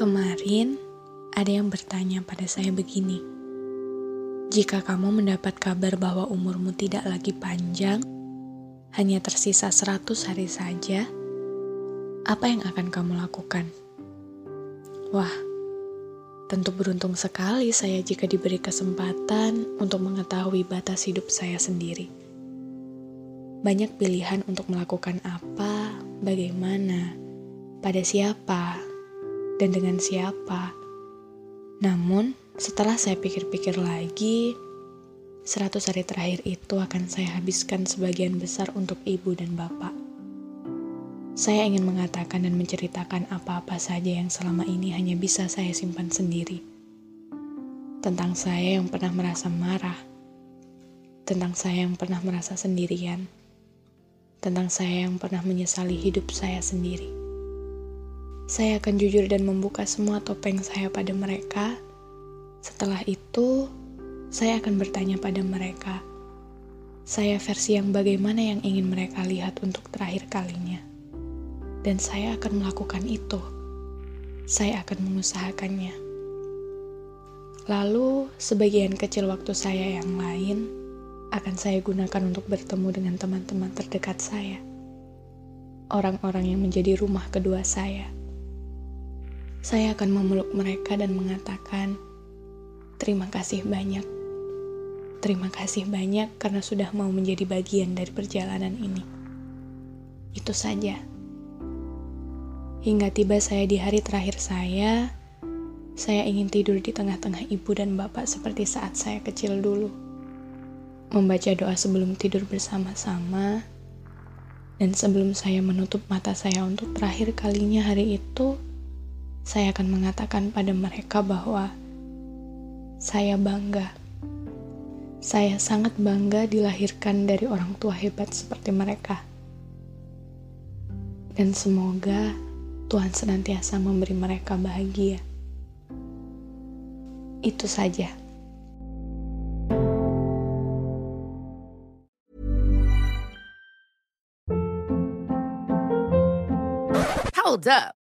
Kemarin ada yang bertanya pada saya begini. Jika kamu mendapat kabar bahwa umurmu tidak lagi panjang, hanya tersisa 100 hari saja, apa yang akan kamu lakukan? Wah, tentu beruntung sekali saya jika diberi kesempatan untuk mengetahui batas hidup saya sendiri. Banyak pilihan untuk melakukan apa, bagaimana, pada siapa, dan dengan siapa. Namun, setelah saya pikir-pikir lagi, 100 hari terakhir itu akan saya habiskan sebagian besar untuk ibu dan bapak. Saya ingin mengatakan dan menceritakan apa-apa saja yang selama ini hanya bisa saya simpan sendiri. Tentang saya yang pernah merasa marah, tentang saya yang pernah merasa sendirian, tentang saya yang pernah menyesali hidup saya sendiri. Saya akan jujur dan membuka semua topeng saya pada mereka. Setelah itu, saya akan bertanya pada mereka, saya versi yang bagaimana yang ingin mereka lihat untuk terakhir kalinya. Dan saya akan melakukan itu. Saya akan mengusahakannya. Lalu, sebagian kecil waktu saya yang lain akan saya gunakan untuk bertemu dengan teman-teman terdekat saya. Orang-orang yang menjadi rumah kedua saya saya akan memeluk mereka dan mengatakan, "Terima kasih banyak. Terima kasih banyak karena sudah mau menjadi bagian dari perjalanan ini." Itu saja. Hingga tiba saya di hari terakhir saya, saya ingin tidur di tengah-tengah ibu dan bapak seperti saat saya kecil dulu. Membaca doa sebelum tidur bersama-sama, dan sebelum saya menutup mata saya untuk terakhir kalinya hari itu, saya akan mengatakan pada mereka bahwa saya bangga. Saya sangat bangga dilahirkan dari orang tua hebat seperti mereka. Dan semoga Tuhan senantiasa memberi mereka bahagia. Itu saja. Hold up.